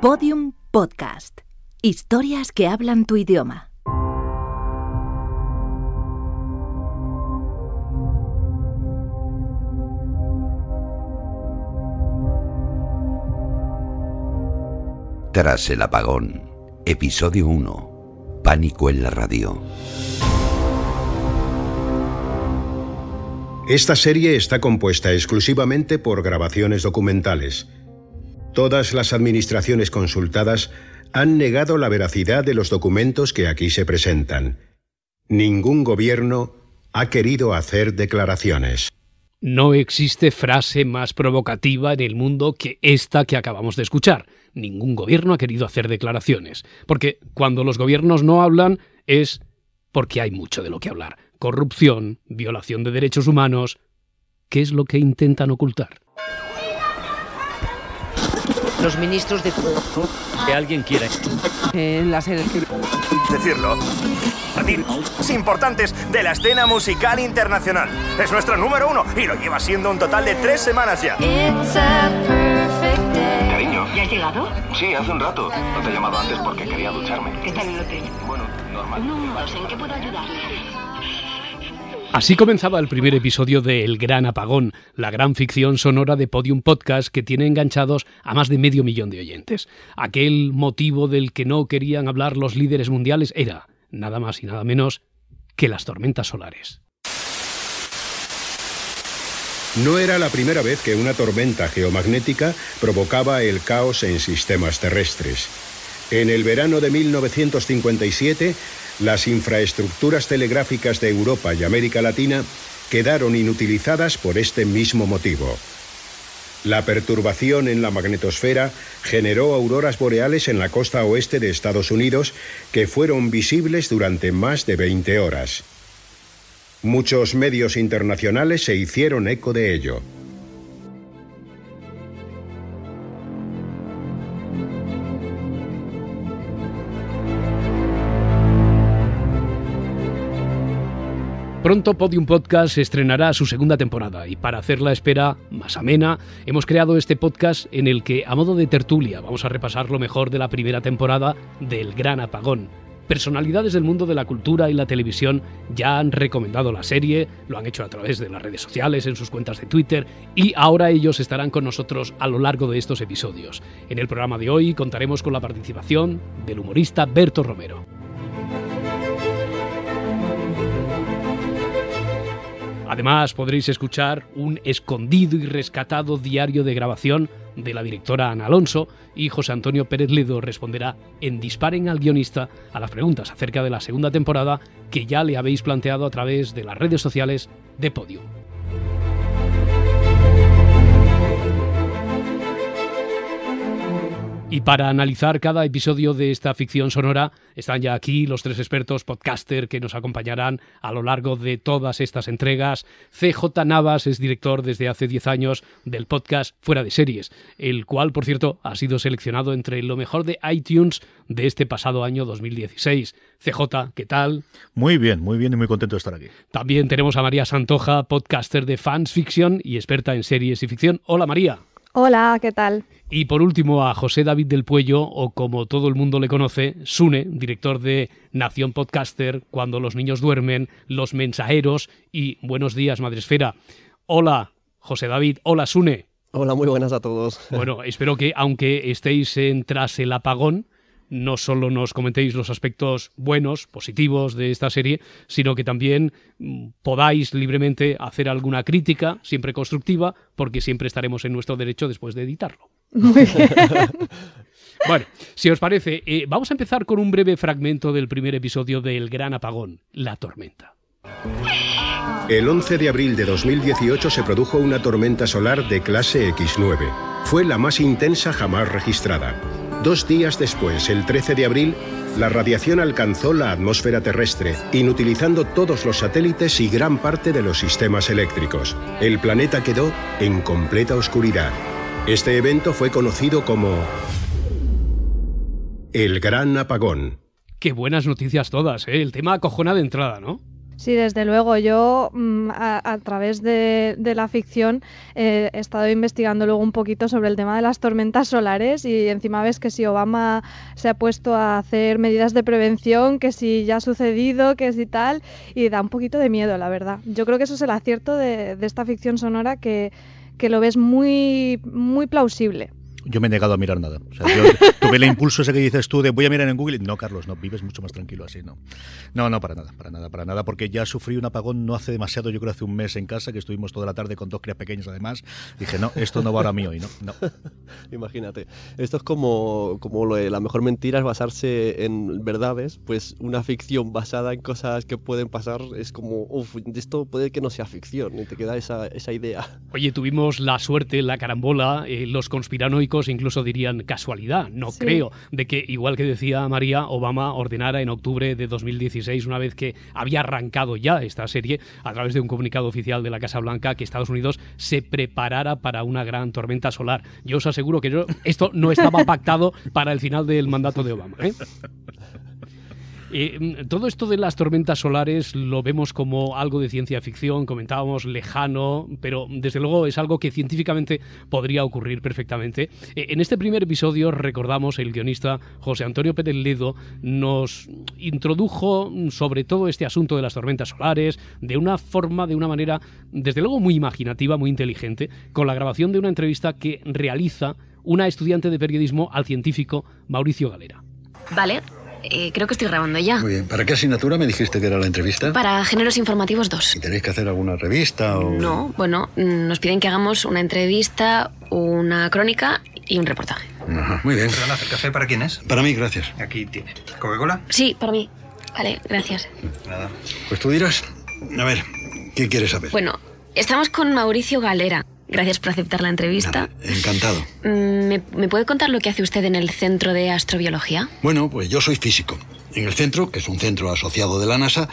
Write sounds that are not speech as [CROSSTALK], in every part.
Podium Podcast. Historias que hablan tu idioma. Tras el apagón, episodio 1. Pánico en la radio. Esta serie está compuesta exclusivamente por grabaciones documentales. Todas las administraciones consultadas han negado la veracidad de los documentos que aquí se presentan. Ningún gobierno ha querido hacer declaraciones. No existe frase más provocativa en el mundo que esta que acabamos de escuchar. Ningún gobierno ha querido hacer declaraciones. Porque cuando los gobiernos no hablan es porque hay mucho de lo que hablar. Corrupción, violación de derechos humanos. ¿Qué es lo que intentan ocultar? Los ministros de... Que alguien quiera. En la sede... Decirlo. Importantes de la escena musical internacional. Es nuestro número uno y lo lleva siendo un total de tres semanas ya. Cariño. ¿Ya has llegado? Sí, hace un rato. No te he llamado antes porque quería ducharme. ¿Qué tal el hotel? Bueno, normal. No, no sé en qué puedo ayudarle. Así comenzaba el primer episodio de El Gran Apagón, la gran ficción sonora de Podium Podcast que tiene enganchados a más de medio millón de oyentes. Aquel motivo del que no querían hablar los líderes mundiales era, nada más y nada menos, que las tormentas solares. No era la primera vez que una tormenta geomagnética provocaba el caos en sistemas terrestres. En el verano de 1957, las infraestructuras telegráficas de Europa y América Latina quedaron inutilizadas por este mismo motivo. La perturbación en la magnetosfera generó auroras boreales en la costa oeste de Estados Unidos que fueron visibles durante más de 20 horas. Muchos medios internacionales se hicieron eco de ello. Pronto Podium Podcast estrenará su segunda temporada y para hacer la espera más amena hemos creado este podcast en el que a modo de tertulia vamos a repasar lo mejor de la primera temporada del Gran Apagón. Personalidades del mundo de la cultura y la televisión ya han recomendado la serie, lo han hecho a través de las redes sociales, en sus cuentas de Twitter y ahora ellos estarán con nosotros a lo largo de estos episodios. En el programa de hoy contaremos con la participación del humorista Berto Romero. Además, podréis escuchar un escondido y rescatado diario de grabación de la directora Ana Alonso y José Antonio Pérez Ledo responderá en Disparen al guionista a las preguntas acerca de la segunda temporada que ya le habéis planteado a través de las redes sociales de Podium. Y para analizar cada episodio de esta ficción sonora están ya aquí los tres expertos podcaster que nos acompañarán a lo largo de todas estas entregas. CJ Navas es director desde hace 10 años del podcast Fuera de Series, el cual, por cierto, ha sido seleccionado entre lo mejor de iTunes de este pasado año 2016. CJ, ¿qué tal? Muy bien, muy bien y muy contento de estar aquí. También tenemos a María Santoja, podcaster de Fans Fiction y experta en series y ficción. Hola María. Hola, ¿qué tal? Y por último a José David del Puello, o como todo el mundo le conoce, Sune, director de Nación Podcaster, Cuando los niños duermen, Los Mensajeros y Buenos días, Madresfera. Hola, José David. Hola, Sune. Hola, muy buenas a todos. Bueno, espero que aunque estéis en tras el apagón, no solo nos comentéis los aspectos buenos, positivos de esta serie, sino que también mm, podáis libremente hacer alguna crítica, siempre constructiva, porque siempre estaremos en nuestro derecho después de editarlo. Muy bien. [LAUGHS] Bueno, si os parece, eh, vamos a empezar con un breve fragmento del primer episodio de El Gran Apagón, La Tormenta. El 11 de abril de 2018 se produjo una tormenta solar de clase X9. Fue la más intensa jamás registrada. Dos días después, el 13 de abril, la radiación alcanzó la atmósfera terrestre, inutilizando todos los satélites y gran parte de los sistemas eléctricos. El planeta quedó en completa oscuridad. Este evento fue conocido como el Gran Apagón. Qué buenas noticias todas, ¿eh? El tema acojona de entrada, ¿no? Sí, desde luego. Yo, mm, a, través de, la ficción, eh, he estado investigando luego un poquito sobre el tema de las tormentas solares y encima ves que si Obama se ha puesto a hacer medidas de prevención, que si ya ha sucedido, que si tal, y da un poquito de miedo, la verdad. Yo creo que eso es el acierto de, de esta ficción sonora que, que lo ves muy, muy plausible yo me he negado a mirar nada. O sea, yo tuve el impulso ese que dices tú de voy a mirar en Google. No, Carlos, no, vives mucho más tranquilo así, no. No, no, para nada, para nada, para nada, porque ya sufrí un apagón no hace demasiado, yo creo hace un mes en casa, que estuvimos toda la tarde con dos crías pequeñas además. Dije, no, esto no va ahora mío hoy, no. no. [LAUGHS] Imagínate. Esto es como, como lo de la mejor mentira es basarse en verdades, pues una ficción basada en cosas que pueden pasar es como, uff, esto puede que no sea ficción, y te queda esa, esa idea. Oye, tuvimos la suerte, la carambola, eh, los conspiranoicos incluso dirían casualidad, no creo, de que, igual que decía María, Obama ordenara en octubre de 2016, una vez que había arrancado ya esta serie, a través de un comunicado oficial de la Casa Blanca, que Estados Unidos se preparara para una gran tormenta solar. Yo os aseguro que yo, esto no estaba [LAUGHS] pactado para el final del mandato de Obama. ¿eh? Eh, todo esto de las tormentas solares lo vemos como algo de ciencia ficción, comentábamos lejano, pero desde luego es algo que científicamente podría ocurrir perfectamente. Eh, en este primer episodio recordamos el guionista José Antonio Pérez Ledo nos introdujo sobre todo este asunto de las tormentas solares de una forma, de una manera, desde luego muy imaginativa, muy inteligente, con la grabación de una entrevista que realiza una estudiante de periodismo al científico Mauricio Galera. Vale, eh, creo que estoy grabando ya. Muy bien. ¿Para qué asignatura me dijiste que era la entrevista? Para Géneros Informativos 2. ¿Y tenéis que hacer alguna revista o...? No, bueno, nos piden que hagamos una entrevista, una crónica y un reportaje. Ajá, muy bien. Perdona, ¿el café para quién es? Para mí, gracias. Aquí tiene. ¿Coca-Cola? Sí, para mí. Vale, gracias. Nada. Pues tú dirás. A ver, ¿qué quieres saber? Bueno, estamos con Mauricio Galera. Gracias por aceptar la entrevista. encantado. Mm, ¿Me, puede contar lo que hace usted en el Centro de Astrobiología? Bueno, pues yo soy físico. En el centro, que es un centro asociado de la NASA,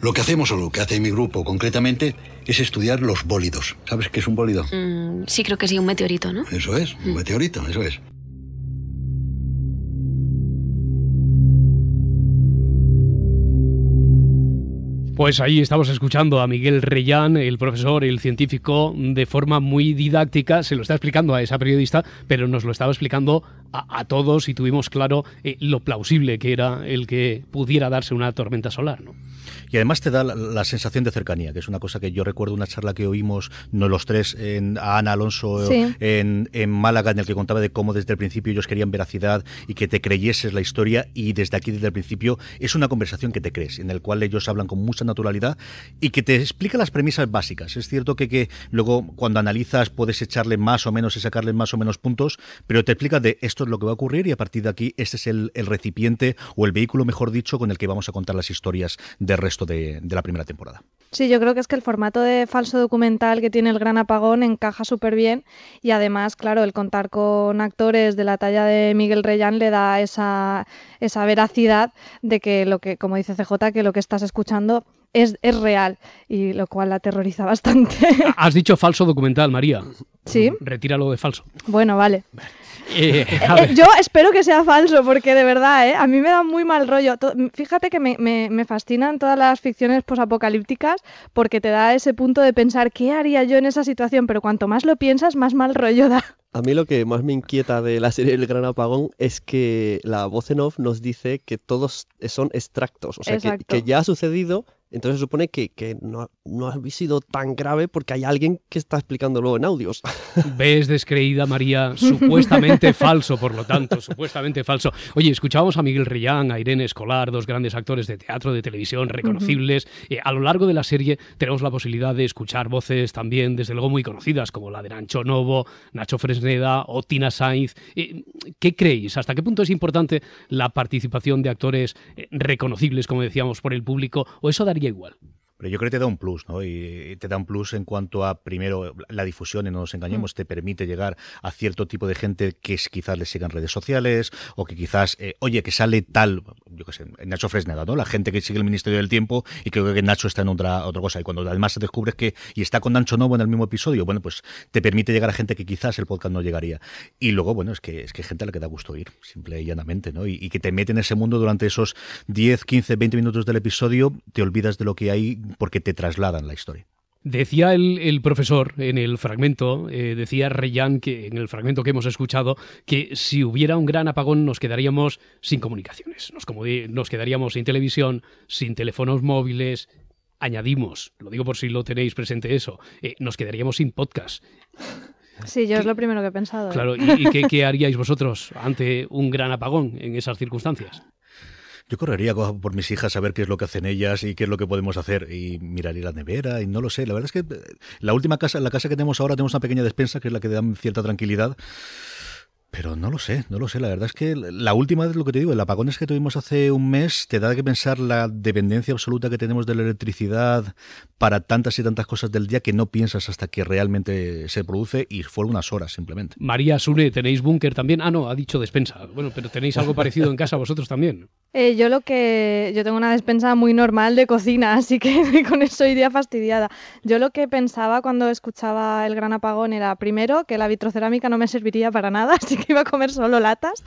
lo que hacemos, o lo que hace mi grupo concretamente, es estudiar los bólidos. ¿Sabes qué es un bólido? Mm, sí, creo que sí, un meteorito, ¿no? Eso es, un mm. meteorito, eso es. Pues ahí estamos escuchando a Miguel Reyán, el profesor, el científico, de forma muy didáctica. Se lo está explicando a esa periodista, pero nos lo estaba explicando a, todos y tuvimos claro eh, lo plausible que era el que pudiera darse una tormenta solar. ¿no? Y además te da la, sensación de cercanía, que es una cosa que yo recuerdo una charla que oímos no los tres en, a Ana Alonso en, en, Málaga, en el que contaba de cómo desde el principio ellos querían veracidad y que te creyeses la historia y desde aquí, desde el principio, es una conversación que te crees, en el cual ellos hablan con mucha naturalidad y que te explica las premisas básicas. Es cierto que, que luego cuando analizas puedes echarle más o menos y sacarle más o menos puntos, pero te explica de esto es lo que va a ocurrir y a partir de aquí este es el, el recipiente o el vehículo, mejor dicho, con el que vamos a contar las historias de resto de, la primera temporada. Sí, yo creo que es que el formato de falso documental que tiene el Gran Apagón encaja súper bien y además, claro, el contar con actores de la talla de Miguel Reyán le da esa, esa veracidad de que lo que, como dice CJ, que lo que estás escuchando es, es, real y lo cual la aterroriza bastante. [LAUGHS] Has dicho falso documental, María. Sí. Retíralo de falso. Bueno, vale. Eh, eh, [LAUGHS] yo espero que sea falso, porque de verdad, ¿eh? a mí me da muy mal rollo. Fíjate que me, me, fascinan todas las ficciones posapocalípticas porque te da ese punto de pensar qué haría yo en esa situación, pero cuanto más lo piensas, más mal rollo da. A mí lo que más me inquieta de la serie El Gran Apagón es que la voz en off nos dice que todos son extractos, o sea, que, que, ya ha sucedido, entonces se supone que, no, no, ha sido tan grave porque hay alguien que está explicándolo en audios. [LAUGHS] Ves descreída, María, supuestamente [LAUGHS] falso, por lo tanto, supuestamente falso. Oye, escuchábamos a Miguel Reyán, a Irene Escolar, dos grandes actores de teatro, de televisión, reconocibles. Eh, a lo largo de la serie tenemos la posibilidad de escuchar voces también, desde luego, muy conocidas, como la de Nacho Novo, Nacho Fresneda o Tina Sainz. Eh, ¿Qué creéis? ¿Hasta qué punto es importante la participación de actores eh, reconocibles, como decíamos, por el público? ¿O eso daría igual? Pero yo creo que te da un plus, ¿no? Y te da un plus en cuanto a, primero, la difusión, y no nos engañemos, mm. te permite llegar a cierto tipo de gente que quizás le sigan redes sociales, o que quizás, eh, oye, que sale tal, yo qué sé, Nacho Fresneda, ¿no? La gente que sigue el Ministerio del Tiempo y creo que Nacho está en otra, otra cosa. Y cuando además descubres que, y está con Nacho Novo en el mismo episodio, bueno, pues te permite llegar a gente que quizás el podcast no llegaría. Y luego, bueno, es que es que gente a la que da gusto ir, simple y llanamente, ¿no? Y, y que te mete en ese mundo durante esos 10, 15, 20 minutos del episodio, te olvidas de lo que hay porque te trasladan la historia. Decía el, profesor en el fragmento, eh, decía Reyan que en el fragmento que hemos escuchado, que si hubiera un gran apagón nos quedaríamos sin comunicaciones, nos, nos quedaríamos sin televisión, sin teléfonos móviles. Añadimos, lo digo por si lo tenéis presente eso, eh, nos quedaríamos sin podcast. Sí, yo es lo primero que he pensado. ¿eh? Claro, ¿y, qué, qué haríais vosotros ante un gran apagón en esas circunstancias? Yo correría por mis hijas a ver qué es lo que hacen ellas y qué es lo que podemos hacer y miraría la nevera y no lo sé. La verdad es que eh, la última casa, la casa que tenemos ahora tenemos una pequeña despensa que es la que da cierta tranquilidad. Pero no lo sé, no lo sé. La verdad es que la última vez lo que te digo, el apagón es que tuvimos hace un mes, te da que pensar la dependencia absoluta que tenemos de la electricidad para tantas y tantas cosas del día que no piensas hasta que realmente se produce y fueron unas horas simplemente. María Sune, ¿tenéis búnker también? Ah, no, ha dicho despensa. Bueno, pero tenéis algo parecido en casa vosotros también. [LAUGHS] Eh, yo lo que yo tengo una despensa muy normal de cocina, [LAUGHS] así que con eso iría fastidiada. Yo lo que pensaba cuando escuchaba el gran apagón era primero que la vitrocerámica no me serviría para nada, [LAUGHS] así que [LAUGHS] iba a comer solo latas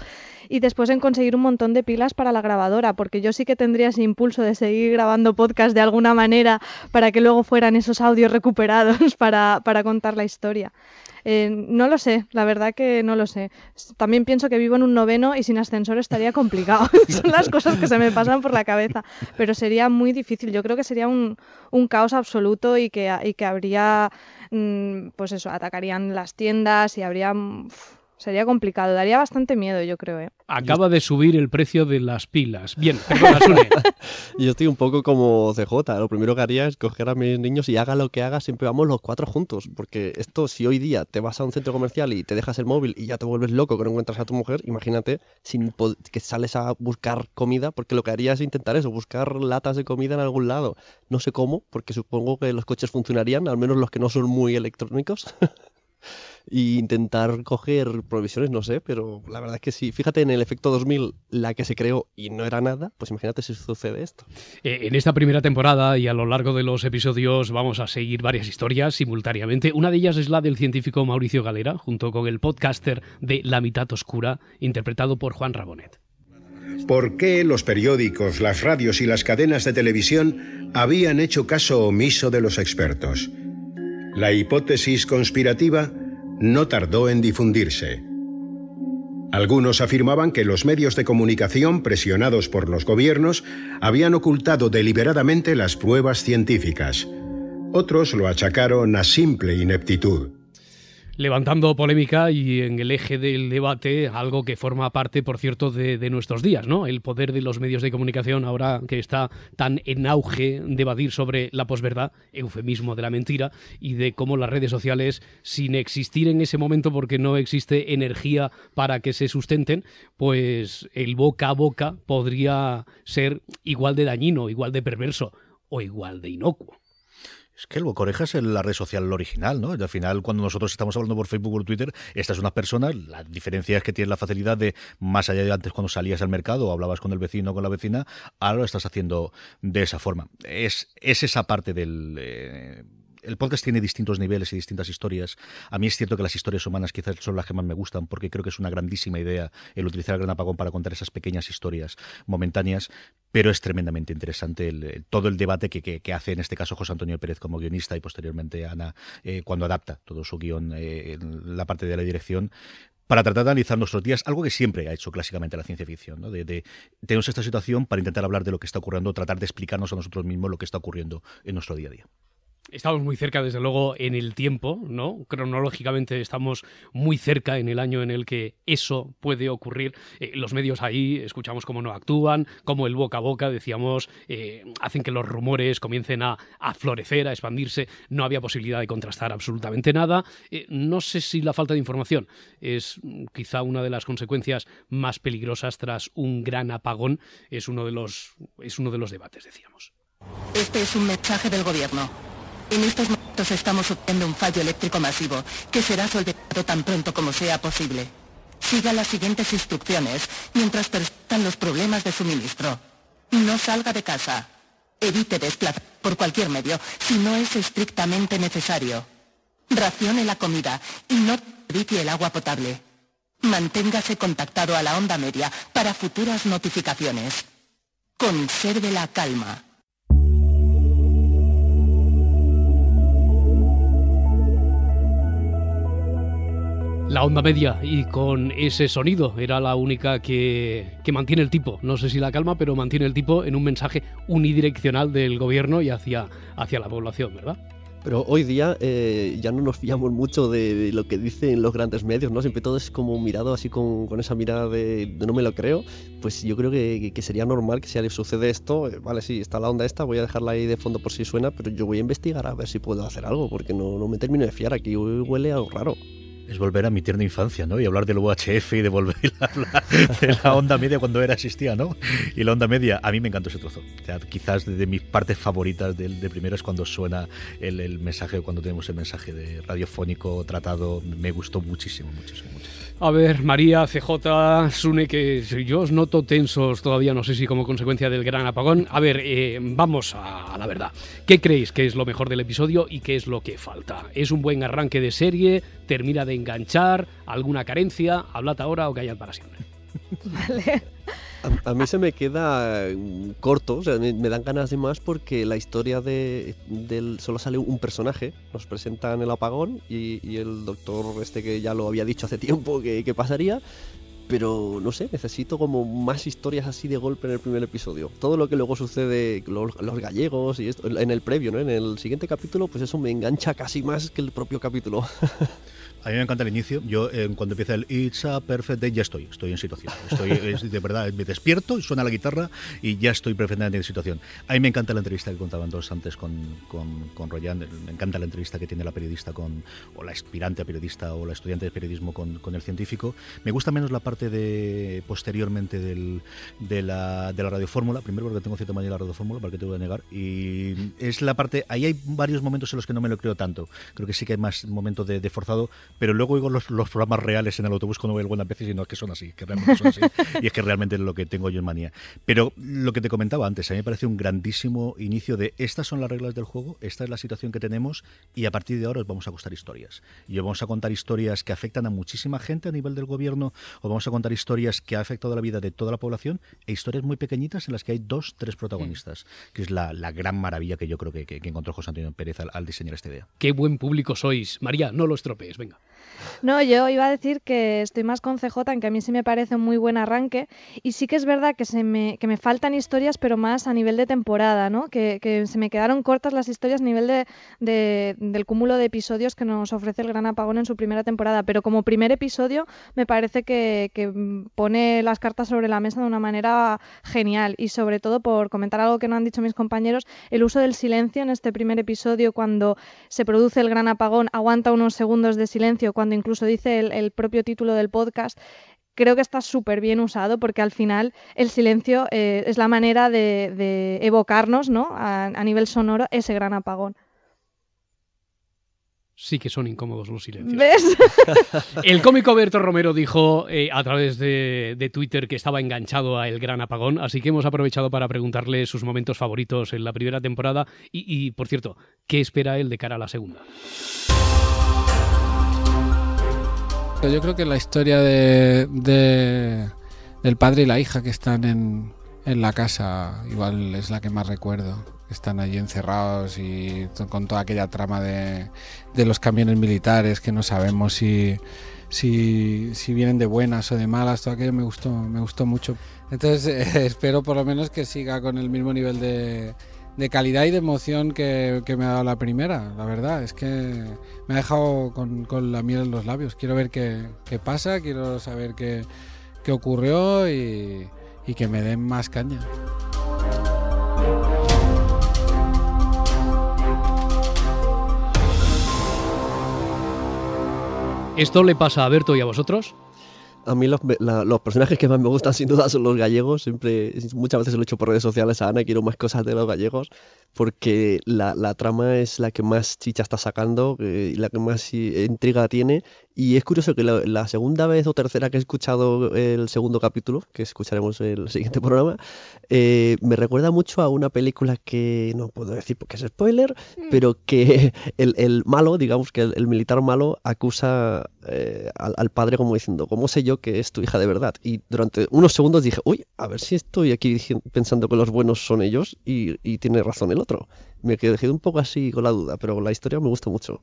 y después en conseguir un montón de pilas para la grabadora, porque yo sí que tendría ese impulso de seguir grabando podcast de alguna manera para que luego fueran esos audios recuperados [LAUGHS] para, para contar la historia. Eh, no lo sé, la verdad que no lo sé. También pienso que vivo en un noveno y sin ascensor estaría complicado. [LAUGHS] Son las cosas que se me pasan por la cabeza. Pero sería muy difícil. Yo creo que sería un, un caos absoluto y que, y que habría, mm, pues eso, atacarían las tiendas y habría... Sería complicado, daría bastante miedo, yo creo. ¿eh? Acaba de subir el precio de las pilas. Bien, perdona, Sune. [LAUGHS] yo estoy un poco como CJ. Lo primero que haría es coger a mis niños y haga lo que haga, siempre vamos los cuatro juntos. Porque esto, si hoy día te vas a un centro comercial y te dejas el móvil y ya te vuelves loco que no encuentras a tu mujer, imagínate sin que sales a buscar comida, porque lo que haría es intentar eso, buscar latas de comida en algún lado. No sé cómo, porque supongo que los coches funcionarían, al menos los que no son muy electrónicos. [LAUGHS] y intentar coger provisiones, no sé, pero la verdad es que sí. Fíjate en el efecto 2000, la que se creó y no era nada, pues imagínate si sucede esto. Eh, en esta primera temporada y a lo largo de los episodios vamos a seguir varias historias simultáneamente. Una de ellas es la del científico Mauricio Galera, junto con el podcaster de La mitad oscura, interpretado por Juan Rabonet. ¿Por qué los periódicos, las radios y las cadenas de televisión habían hecho caso omiso de los expertos? La hipótesis conspirativa no tardó en difundirse. Algunos afirmaban que los medios de comunicación, presionados por los gobiernos, habían ocultado deliberadamente las pruebas científicas. Otros lo achacaron a simple ineptitud levantando polémica y en el eje del debate algo que forma parte, por cierto, de, nuestros días, ¿no? El poder de los medios de comunicación ahora que está tan en auge debatir sobre la posverdad, eufemismo de la mentira, y de cómo las redes sociales, sin existir en ese momento porque no existe energía para que se sustenten, pues el boca a boca podría ser igual de dañino, igual de perverso o igual de inocuo. Es que el Bocoreja es la red social original, ¿no? al final, cuando nosotros estamos hablando por Facebook o por Twitter, esta es una persona, la diferencia es que tienes la facilidad de, más allá de antes cuando salías al mercado o hablabas con el vecino o con la vecina, ahora lo estás haciendo de esa forma. Es, es esa parte del... Eh, el podcast tiene distintos niveles y distintas historias. A mí es cierto que las historias humanas quizás son las que más me gustan, porque creo que es una grandísima idea el utilizar el gran apagón para contar esas pequeñas historias momentáneas, pero es tremendamente interesante todo el debate que, hace en este caso José Antonio Pérez como guionista y posteriormente Ana eh, cuando adapta todo su guion eh, en la parte de la dirección para tratar de analizar nuestros días, algo que siempre ha hecho clásicamente la ciencia ficción, tenemos esta situación para intentar hablar de lo que está ocurriendo, tratar de explicarnos a nosotros mismos lo que está ocurriendo en nuestro día a día. Estamos muy cerca, desde luego, en el tiempo, ¿no? Cronológicamente estamos muy cerca en el año en el que eso puede ocurrir. Eh, los medios ahí escuchamos cómo no actúan, cómo el boca a boca, decíamos, eh, hacen que los rumores comiencen a, florecer, a expandirse. No había posibilidad de contrastar absolutamente nada. Eh, no sé si la falta de información es mm, quizá una de las consecuencias más peligrosas tras un gran apagón. Es uno de los, es uno de los debates, decíamos. Este es un mensaje del gobierno. En estos momentos estamos sufriendo un fallo eléctrico masivo que será solventado tan pronto como sea posible. Siga las siguientes instrucciones mientras persistan los problemas de suministro. No salga de casa. Evite desplazar por cualquier medio si no es estrictamente necesario. Racione la comida y no dedique el agua potable. Manténgase contactado a la onda media para futuras notificaciones. Conserve la calma. La onda media y con ese sonido era la única que, que, mantiene el tipo. No sé si la calma, pero mantiene el tipo en un mensaje unidireccional del gobierno y hacia, hacia la población, ¿verdad? Pero hoy día eh, ya no nos fiamos mucho de, lo que dicen los grandes medios, ¿no? Siempre todo es como mirado así con, con esa mirada de, no me lo creo. Pues yo creo que, que, sería normal que si sucede esto, eh, vale, sí, está la onda esta, voy a dejarla ahí de fondo por si suena, pero yo voy a investigar a ver si puedo hacer algo, porque no, no me termino de fiar, aquí huele algo raro es volver a mi tierna infancia, ¿no? Y hablar del UHF y de volver [LAUGHS] a hablar de la onda media cuando era existía, ¿no? Y la onda media, a mí me encantó ese trozo. O sea, quizás de, mis partes favoritas de, de, primero es cuando suena el, el, mensaje, cuando tenemos el mensaje de radiofónico tratado. Me gustó muchísimo, muchísimo, muchísimo. A ver, María, CJ, Sune, que yo os noto tensos todavía, no sé si como consecuencia del gran apagón. A ver, eh, vamos a, la verdad. ¿Qué creéis que es lo mejor del episodio y qué es lo que falta? ¿Es un buen arranque de serie? ¿Termina de enganchar? ¿Alguna carencia? Hablad ahora o callad para siempre. A, mí se me queda mm, corto, o sea, me, dan ganas de más porque la historia de, solo sale un personaje, nos presentan el apagón y, el doctor este que ya lo había dicho hace tiempo que, pasaría, pero no sé, necesito como más historias así de golpe en el primer episodio. Todo lo que luego sucede, los, los, gallegos y esto, en el previo, ¿no? En el siguiente capítulo, pues eso me engancha casi más que el propio capítulo. [LAUGHS] A mí me encanta el inicio. Yo, eh, cuando empieza el It's a Perfect Day, ya estoy. Estoy en situación. Estoy, [LAUGHS] de verdad, me despierto suena la guitarra y ya estoy perfectamente en situación. A mí me encanta la entrevista que contaban todos antes con, con, con Royan. Me encanta la entrevista que tiene la periodista con, o la aspirante a periodista o la estudiante de periodismo con, con el científico. Me gusta menos la parte de posteriormente del, de, la, de la radiofórmula. Primero porque tengo cierta manía de la radiofórmula, para que te voy a negar. Y es la parte. Ahí hay varios momentos en los que no me lo creo tanto. Creo que sí que hay más momentos de, de forzado pero luego oigo los, los, programas reales en el autobús cuando voy algunas veces y no es que son así, que realmente son así. [LAUGHS] y es que realmente es lo que tengo yo en manía. Pero lo que te comentaba antes, a mí me parece un grandísimo inicio de estas son las reglas del juego, esta es la situación que tenemos y a partir de ahora os vamos a contar historias. Y os vamos a contar historias que afectan a muchísima gente a nivel del gobierno, os vamos a contar historias que ha afectado la vida de toda la población e historias muy pequeñitas en las que hay dos, tres protagonistas, que es la, la, gran maravilla que yo creo que, que, encontró José Antonio Pérez al, al diseñar esta idea. Qué buen público sois. María, no lo estropees, venga. No, yo iba a decir que estoy más con CJ, en que a mí sí me parece un muy buen arranque. Y sí que es verdad que, se me, que me faltan historias, pero más a nivel de temporada, ¿no? Que, se me quedaron cortas las historias a nivel de, de, del cúmulo de episodios que nos ofrece el Gran Apagón en su primera temporada. Pero como primer episodio, me parece que, que pone las cartas sobre la mesa de una manera genial. Y sobre todo, por comentar algo que no han dicho mis compañeros, el uso del silencio en este primer episodio, cuando se produce el Gran Apagón, aguanta unos segundos de silencio, cuando incluso dice el, propio título del podcast, creo que está súper bien usado porque al final el silencio eh, es la manera de, evocarnos ¿no? a, nivel sonoro ese gran apagón. Sí que son incómodos los silencios. ¿Ves? [LAUGHS] El cómico Berto Romero dijo eh, a través de, Twitter que estaba enganchado a El Gran Apagón, así que hemos aprovechado para preguntarle sus momentos favoritos en la primera temporada y, por cierto, ¿qué espera él de cara a la segunda? Yo creo que la historia de, del padre y la hija que están en, en la casa igual es la que más recuerdo. Están allí encerrados y con toda aquella trama de, de los camiones militares que no sabemos si, si, si, vienen de buenas o de malas. Todo aquello me gustó, me gustó mucho. Entonces [LAUGHS] espero por lo menos que siga con el mismo nivel de, de calidad y de emoción que, me ha dado la primera, la verdad. Es que me ha dejado con, la miel en los labios. Quiero ver qué, pasa, quiero saber qué, ocurrió y, y que me den más caña. ¿Esto le pasa a Berto y a vosotros? A mí los, los, personajes que más me gustan sin duda son los gallegos. Siempre, muchas veces lo he hecho por redes sociales a Ana, quiero más cosas de los gallegos, porque la, la trama es la que más chicha está sacando eh, y la que más intriga tiene. Y es curioso que la, segunda vez o tercera que he escuchado el segundo capítulo, que escucharemos en el siguiente [LAUGHS] programa, eh, me recuerda mucho a una película que no puedo decir porque es spoiler, mm. pero que [LAUGHS] el, el, malo, digamos que el, militar malo acusa eh, al, al padre como diciendo, ¿cómo sé yo? Que es tu hija de verdad. Y durante unos segundos dije, uy, a ver si estoy aquí pensando que los buenos son ellos y, tiene razón el otro. Me quedé un poco así con la duda, pero la historia me gusta mucho.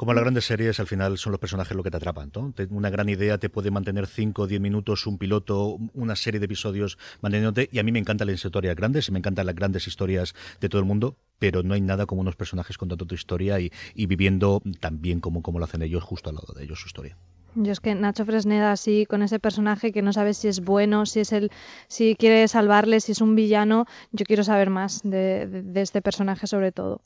Como las grandes series, al final son los personajes lo que te atrapan. ¿no? Una gran idea te puede mantener 5 o 10 minutos, un piloto, una serie de episodios manteniéndote. Y a mí me encantan las historias grandes y me encantan las grandes historias de todo el mundo, pero no hay nada como unos personajes contando tu historia y, viviendo tan bien como, como lo hacen ellos, justo al lado de ellos su historia. Yo es que Nacho Fresneda así con ese personaje que no sabes si es bueno, si es el, si quiere salvarle, si es un villano, yo quiero saber más de este personaje sobre todo.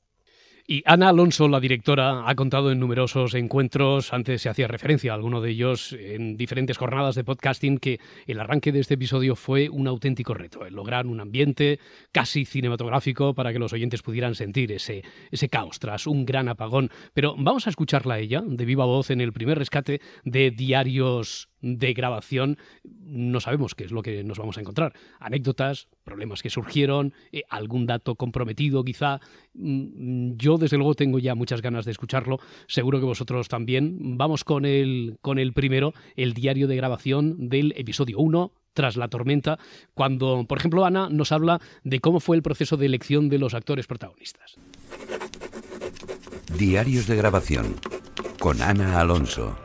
Y Ana Alonso, la directora, ha contado en numerosos encuentros, antes se hacía referencia a alguno de ellos en diferentes jornadas de podcasting, que el arranque de este episodio fue un auténtico reto, el lograr un ambiente casi cinematográfico para que los oyentes pudieran sentir ese, ese caos tras un gran apagón. Pero vamos a escucharla a ella, de viva voz, en el primer rescate de Diarios de grabación, no sabemos qué es lo que nos vamos a encontrar. Anécdotas, problemas que surgieron, eh, algún dato comprometido quizá. Mm, yo desde luego tengo ya muchas ganas de escucharlo, seguro que vosotros también. Vamos con el, con el primero, el diario de grabación del episodio 1, tras la tormenta, cuando, por ejemplo, Ana nos habla de cómo fue el proceso de elección de los actores protagonistas. Diarios de grabación con Ana Alonso.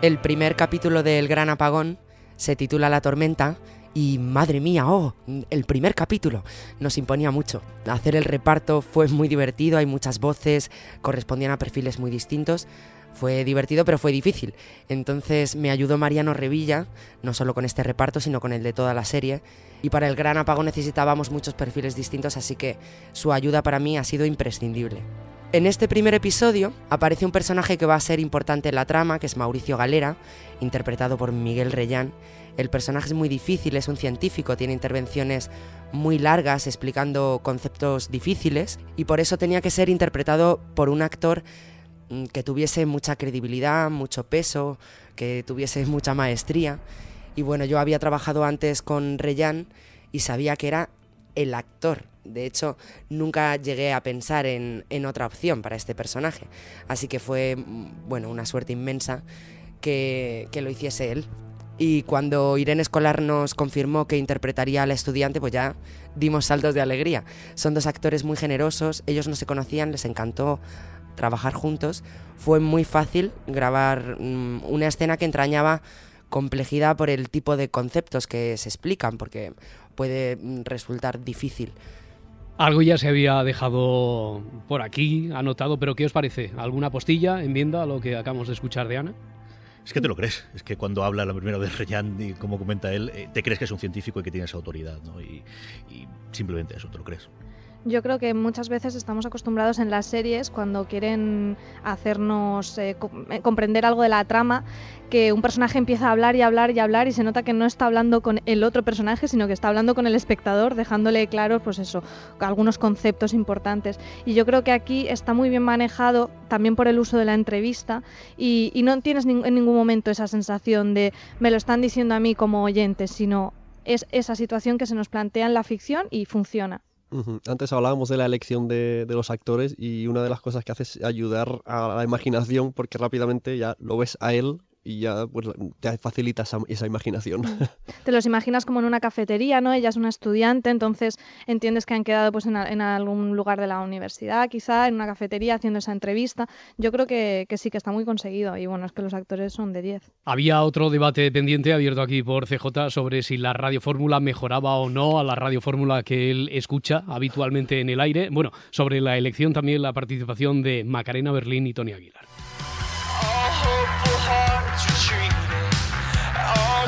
El primer capítulo del Gran Apagón se titula La tormenta y madre mía, oh, el primer capítulo nos imponía mucho. Hacer el reparto fue muy divertido, hay muchas voces, correspondían a perfiles muy distintos. Fue divertido, pero fue difícil. Entonces me ayudó Mariano Revilla, no solo con este reparto, sino con el de toda la serie. Y para el gran apagón necesitábamos muchos perfiles distintos, así que su ayuda para mí ha sido imprescindible. En este primer episodio aparece un personaje que va a ser importante en la trama, que es Mauricio Galera, interpretado por Miguel Reyán. El personaje es muy difícil, es un científico, tiene intervenciones muy largas explicando conceptos difíciles y por eso tenía que ser interpretado por un actor mm, que tuviese mucha credibilidad, mucho peso, que tuviese mucha maestría. Y bueno, yo había trabajado antes con Reyán y sabía que era el actor de hecho, nunca llegué a pensar en, otra opción para este personaje. Así que fue, bueno, una suerte inmensa que, lo hiciese él. Y cuando Irene Escolar nos confirmó que interpretaría a la estudiante, pues ya dimos saltos de alegría. Son dos actores muy generosos, ellos no se conocían, les encantó trabajar juntos. Fue muy fácil grabar mm, una escena que entrañaba complejidad por el tipo de conceptos que se explican, porque puede mm, resultar difícil. Algo ya se había dejado por aquí anotado, pero ¿qué os parece? ¿Alguna postilla, enmienda a lo que acabamos de escuchar de Ana? Es que te lo crees. Es que cuando habla la primera vez [LAUGHS] Reyan y como comenta él, eh, te crees que es un científico y que tiene esa autoridad, ¿no? y simplemente eso, te lo crees. Yo creo que muchas veces estamos acostumbrados en las series cuando quieren hacernos eh, eh, comprender algo de la trama que un personaje empieza a hablar y hablar y hablar y se nota que no está hablando con el otro personaje, sino que está hablando con el espectador, dejándole claros, pues eso, algunos conceptos importantes. Y yo creo que aquí está muy bien manejado también por el uso de la entrevista y, no tienes en ningún momento esa sensación de me lo están diciendo a mí como oyente, sino es esa situación que se nos plantea en la ficción y funciona. Antes hablábamos de la elección de, de, los actores y una de las cosas que hace es ayudar a la imaginación porque rápidamente ya lo ves a él y ya pues, te facilita esa, imaginación. Mm. [LAUGHS] Te los imaginas como en una cafetería, ¿no? Ella es una estudiante, entonces entiendes que han quedado pues en, algún lugar de la universidad, quizá en una cafetería haciendo esa entrevista. Yo creo que, sí que está muy conseguido y bueno, es que los actores son de 10. Había otro debate pendiente abierto aquí por CJ sobre si la radio fórmula mejoraba o no a la radio fórmula que él escucha habitualmente en el aire. Bueno, sobre la elección también la participación de Macarena Berlín y Tony Aguilar.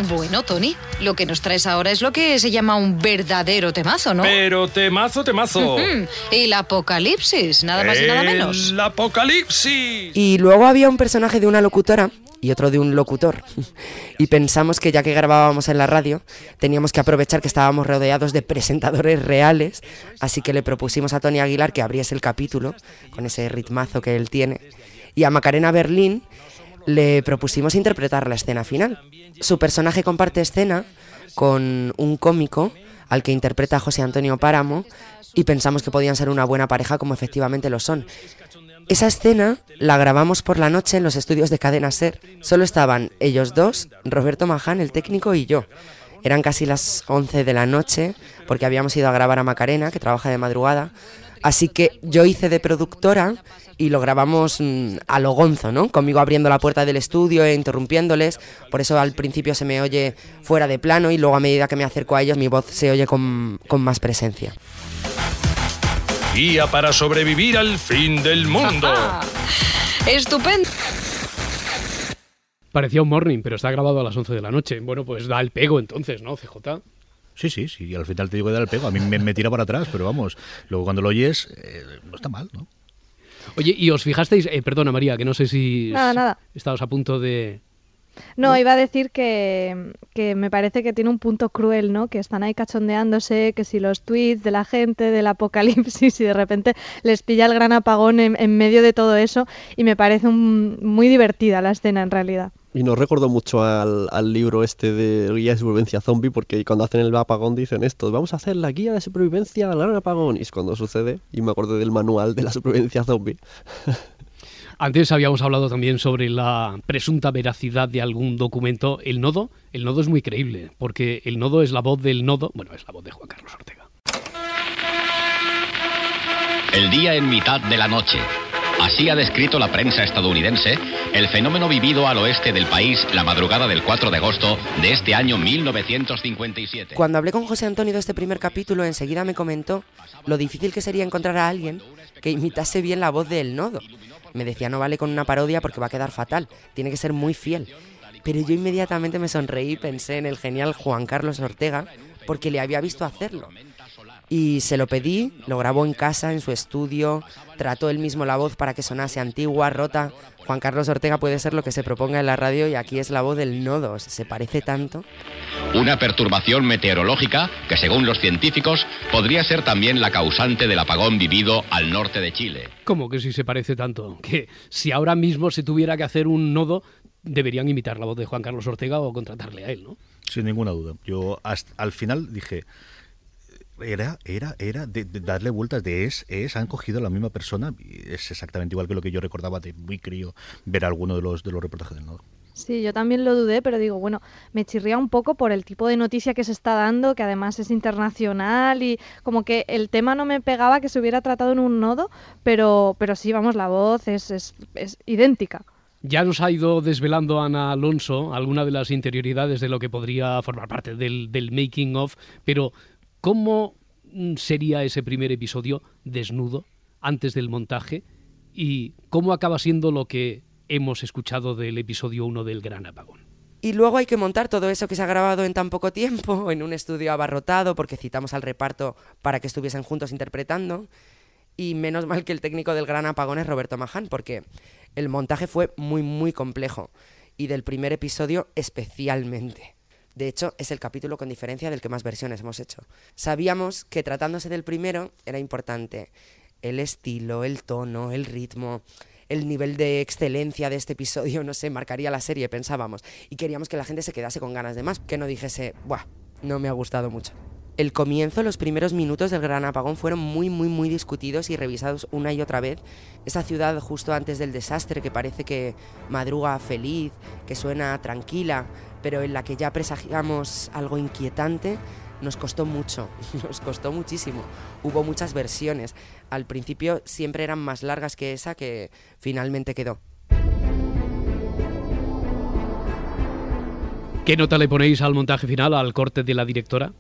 Bueno, Tony, lo que nos traes ahora es lo que se llama un verdadero temazo, ¿no? Pero temazo, temazo. El apocalipsis, nada más y nada menos. El apocalipsis. Y luego había un personaje de una locutora y otro de un locutor. [LAUGHS] y pensamos que ya que grabábamos en la radio, teníamos que aprovechar que estábamos rodeados de presentadores reales, así que le propusimos a Tony Aguilar que abriese el capítulo, con ese ritmazo que él tiene, y a Macarena Berlín le propusimos interpretar la escena final. Su personaje comparte escena con un cómico al que interpreta José Antonio Páramo y pensamos que podían ser una buena pareja como efectivamente lo son. Esa escena la grabamos por la noche en los estudios de Cadena Ser. Solo estaban ellos dos, Roberto Maján, el técnico, y yo. Eran casi las 11 de la noche porque habíamos ido a grabar a Macarena, que trabaja de madrugada. Así que yo hice de productora y lo grabamos mm, a lo gonzo, ¿no? Conmigo abriendo la puerta del estudio e interrumpiéndoles. Por eso al principio se me oye fuera de plano y luego a medida que me acerco a ellos mi voz se oye con, con más presencia. Guía para sobrevivir al fin del mundo. [LAUGHS] Estupendo. Parecía un morning, pero está grabado a las 11 de la noche. Bueno, pues da el pego entonces, ¿no, CJ? Sí, sí, sí, y al final te digo que da el pego. A mí me, tira para atrás, pero vamos, luego cuando lo oyes, eh, no está mal, ¿no? Oye, y os fijasteis, eh, perdona María, que no sé si nada, nada. estabas a punto de, no, iba a decir que, me parece que tiene un punto cruel, ¿no? Que están ahí cachondeándose, que si los tweets de la gente, del apocalipsis, [LAUGHS] y de repente les pilla el gran apagón en, medio de todo eso, y me parece muy divertida la escena en realidad. Y nos recuerdo mucho al, libro este de guía de supervivencia zombie, porque cuando hacen el apagón dicen esto, vamos a hacer la guía de supervivencia al gran apagón, y es cuando sucede, y me acuerdo del manual de la supervivencia zombie. [LAUGHS] Antes habíamos hablado también sobre la presunta veracidad de algún documento. El nodo, el nodo es muy creíble, porque el nodo es la voz del nodo, bueno, es la voz de Juan Carlos Ortega. El día en mitad de la noche. Así ha descrito la prensa estadounidense el fenómeno vivido al oeste del país la madrugada del 4 de agosto de este año 1957. Cuando hablé con José Antonio de este primer capítulo, enseguida me comentó lo difícil que sería encontrar a alguien que imitase bien la voz del nodo me decía, no vale con una parodia porque va a quedar fatal, tiene que ser muy fiel. Pero yo inmediatamente me sonreí y pensé en el genial Juan Carlos Ortega porque le había visto hacerlo. Y se lo pedí, lo grabó en casa, en su estudio, trató él mismo la voz para que sonase antigua, rota. Juan Carlos Ortega puede ser lo que se proponga en la radio y aquí es la voz del nodo, se parece tanto. Una perturbación meteorológica que según los científicos podría ser también la causante del apagón vivido al norte de Chile. ¿Cómo que si se parece tanto? Que si ahora mismo se tuviera que hacer un nodo, deberían imitar la voz de Juan Carlos Ortega o contratarle a él, ¿no? Sin ninguna duda. Yo al final dije, era, era, era de, darle vueltas de es, es, han cogido la misma persona, es exactamente igual que lo que yo recordaba de muy crío ver alguno de los de los reportajes del Nord. Sí, yo también lo dudé, pero digo, bueno, me chirría un poco por el tipo de noticia que se está dando, que además es internacional y como que el tema no me pegaba que se hubiera tratado en un nodo, pero, pero sí, vamos, la voz es, es, es idéntica. Ya nos ha ido desvelando Ana Alonso alguna de las interioridades de lo que podría formar parte del, del making of, pero ¿Cómo mm, sería ese primer episodio desnudo antes del montaje? ¿Y cómo acaba siendo lo que hemos escuchado del episodio 1 del Gran Apagón? Y luego hay que montar todo eso que se ha grabado en tan poco tiempo, [LAUGHS] en un estudio abarrotado, porque citamos al reparto para que estuviesen juntos interpretando. Y menos mal que el técnico del Gran Apagón es Roberto Maján, porque el montaje fue muy, muy complejo. Y del primer episodio especialmente. De hecho, es el capítulo con diferencia del que más versiones hemos hecho. Sabíamos que tratándose del primero era importante el estilo, el tono, el ritmo, el nivel de excelencia de este episodio, no sé, marcaría la serie, pensábamos. Y queríamos que la gente se quedase con ganas de más, que no dijese, ¡buah! No me ha gustado mucho. El comienzo, los primeros minutos del gran apagón fueron muy, muy, muy discutidos y revisados una y otra vez. Esa ciudad justo antes del desastre que parece que madruga feliz, que suena tranquila, pero en la que ya presagiamos algo inquietante, nos costó mucho, [LAUGHS] nos costó muchísimo. Hubo muchas versiones. Al principio siempre eran más largas que esa que finalmente quedó. ¿Qué nota le ponéis al montaje final, al corte de la directora?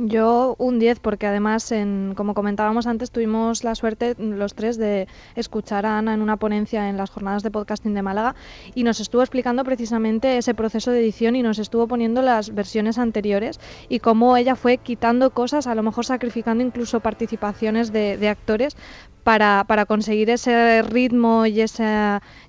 Yo un 10 porque además, en, como comentábamos antes, tuvimos la suerte los tres de escuchar a Ana en una ponencia en las jornadas de podcasting de Málaga y nos estuvo explicando precisamente ese proceso de edición y nos estuvo poniendo las versiones anteriores y cómo ella fue quitando cosas, a lo mejor sacrificando incluso participaciones de, de actores para, para conseguir ese ritmo y ese,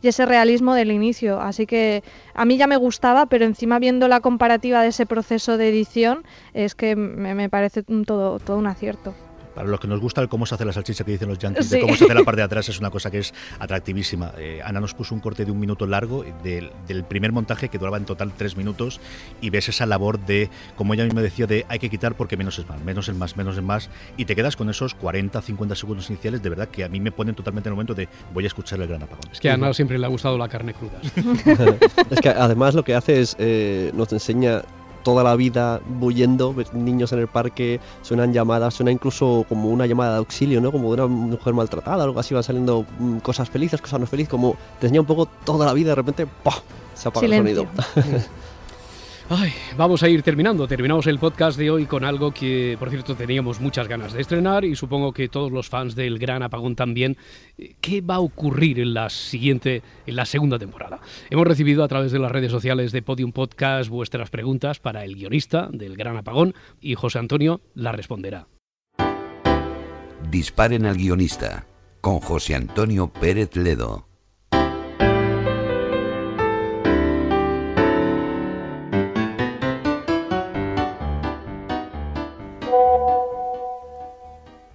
y ese realismo del inicio. Así que a mí ya me gustaba, pero encima viendo la comparativa de ese proceso de edición, es que me, me parece todo, todo un acierto. Para los que nos gusta el cómo se hace la salchicha que dicen los yankees, de cómo se hace la parte de [LAUGHS] atrás, es una cosa que es atractivísima. Eh, Ana nos puso un corte de un minuto largo del, primer montaje que duraba en total tres minutos y ves esa labor de, como ella misma decía, de hay que quitar porque menos es más, menos es más, menos es más, y te quedas con esos 40, 50 segundos iniciales, de verdad que a mí me ponen totalmente en el momento de voy a escuchar el gran apagón. Es que a Ana siempre le ha gustado la carne cruda. [LAUGHS] es que además lo que hace es, eh, nos enseña toda la vida bullendo, niños en el parque, suenan llamadas, suena incluso como una llamada de auxilio, ¿no? Como de una mujer maltratada, algo así, van saliendo mm, cosas felices, cosas no felices, como te enseña un poco toda la vida, de repente, ¡pah! se apaga el sonido. [LAUGHS] Vamos a ir terminando. Terminamos el podcast de hoy con algo que, por cierto, teníamos muchas ganas de estrenar y supongo que todos los fans del Gran Apagón también. ¿Qué va a ocurrir en la siguiente, en la segunda temporada? Hemos recibido a través de las redes sociales de Podium Podcast vuestras preguntas para el guionista del Gran Apagón y José Antonio las responderá. Disparen al guionista con José Antonio Pérez Ledo.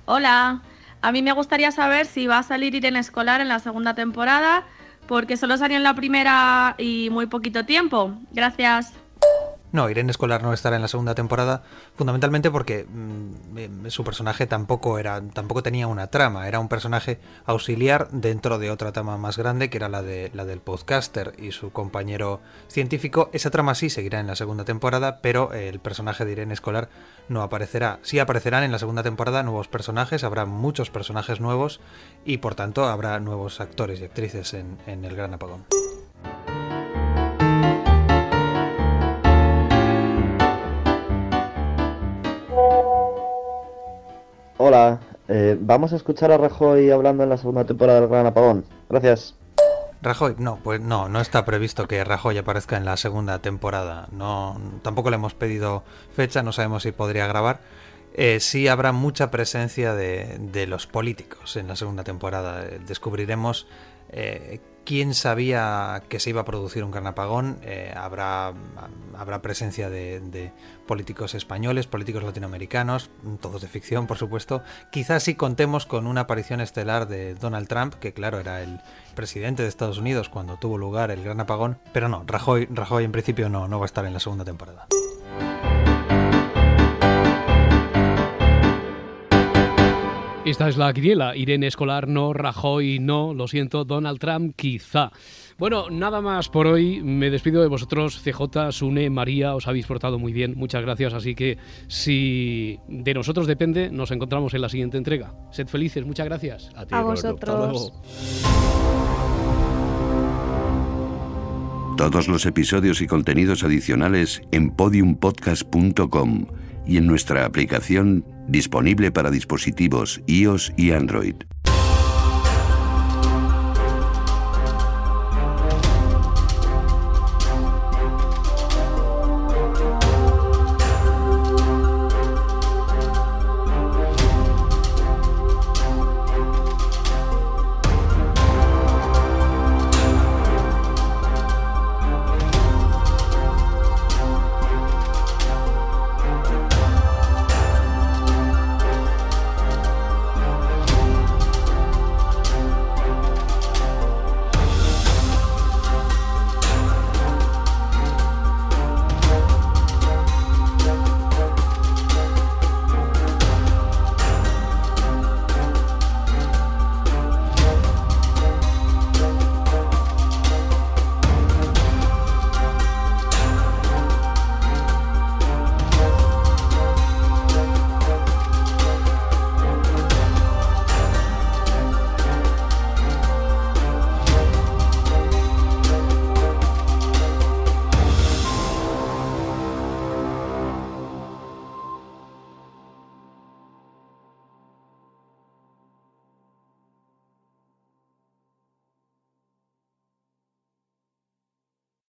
Hola, a mí me gustaría saber si va a salir Irene Escolar en la segunda temporada, porque solo salió en la primera y muy poquito tiempo. Gracias. No, Irene Escolar no estará en la segunda temporada, fundamentalmente porque mm, eh, su personaje tampoco era, tampoco tenía una trama, era un personaje auxiliar dentro de otra trama más grande que era la de la del podcaster y su compañero científico. Esa trama sí seguirá en la segunda temporada, pero el personaje de Irene Escolar no aparecerá. Sí aparecerán en la segunda temporada nuevos personajes, habrá muchos personajes nuevos y por tanto habrá nuevos actores y actrices en el Gran Apagón. Hola, eh, vamos a escuchar a Rajoy hablando en la segunda temporada del Gran Apagón. Gracias. Rajoy, no, pues no, no está previsto que Rajoy aparezca en la segunda temporada. No, tampoco le hemos pedido fecha, no sabemos si podría grabar. Eh, sí habrá mucha presencia de, de, los políticos en la segunda temporada. Descubriremos eh, quién sabía que se iba a producir un gran apagón. Eh, habrá, habrá presencia de, políticos españoles, políticos latinoamericanos, todos de ficción, por supuesto. Quizás sí contemos con una aparición estelar de Donald Trump, que claro, era el presidente de Estados Unidos cuando tuvo lugar el gran apagón. Pero no, Rajoy, Rajoy en principio no, no va a estar en la segunda temporada. Esta es la quiniela. Irene Escolar no, Rajoy no, lo siento, Donald Trump quizá. Bueno, nada más por hoy. Me despido de vosotros, CJ, Sune, María, os habéis portado muy bien. Muchas gracias. Así que si de nosotros depende, nos encontramos en la siguiente entrega. Sed felices, muchas gracias. A, vosotros. Todos los episodios y contenidos adicionales en podiumpodcast.com y en nuestra aplicación disponible para dispositivos iOS y Android.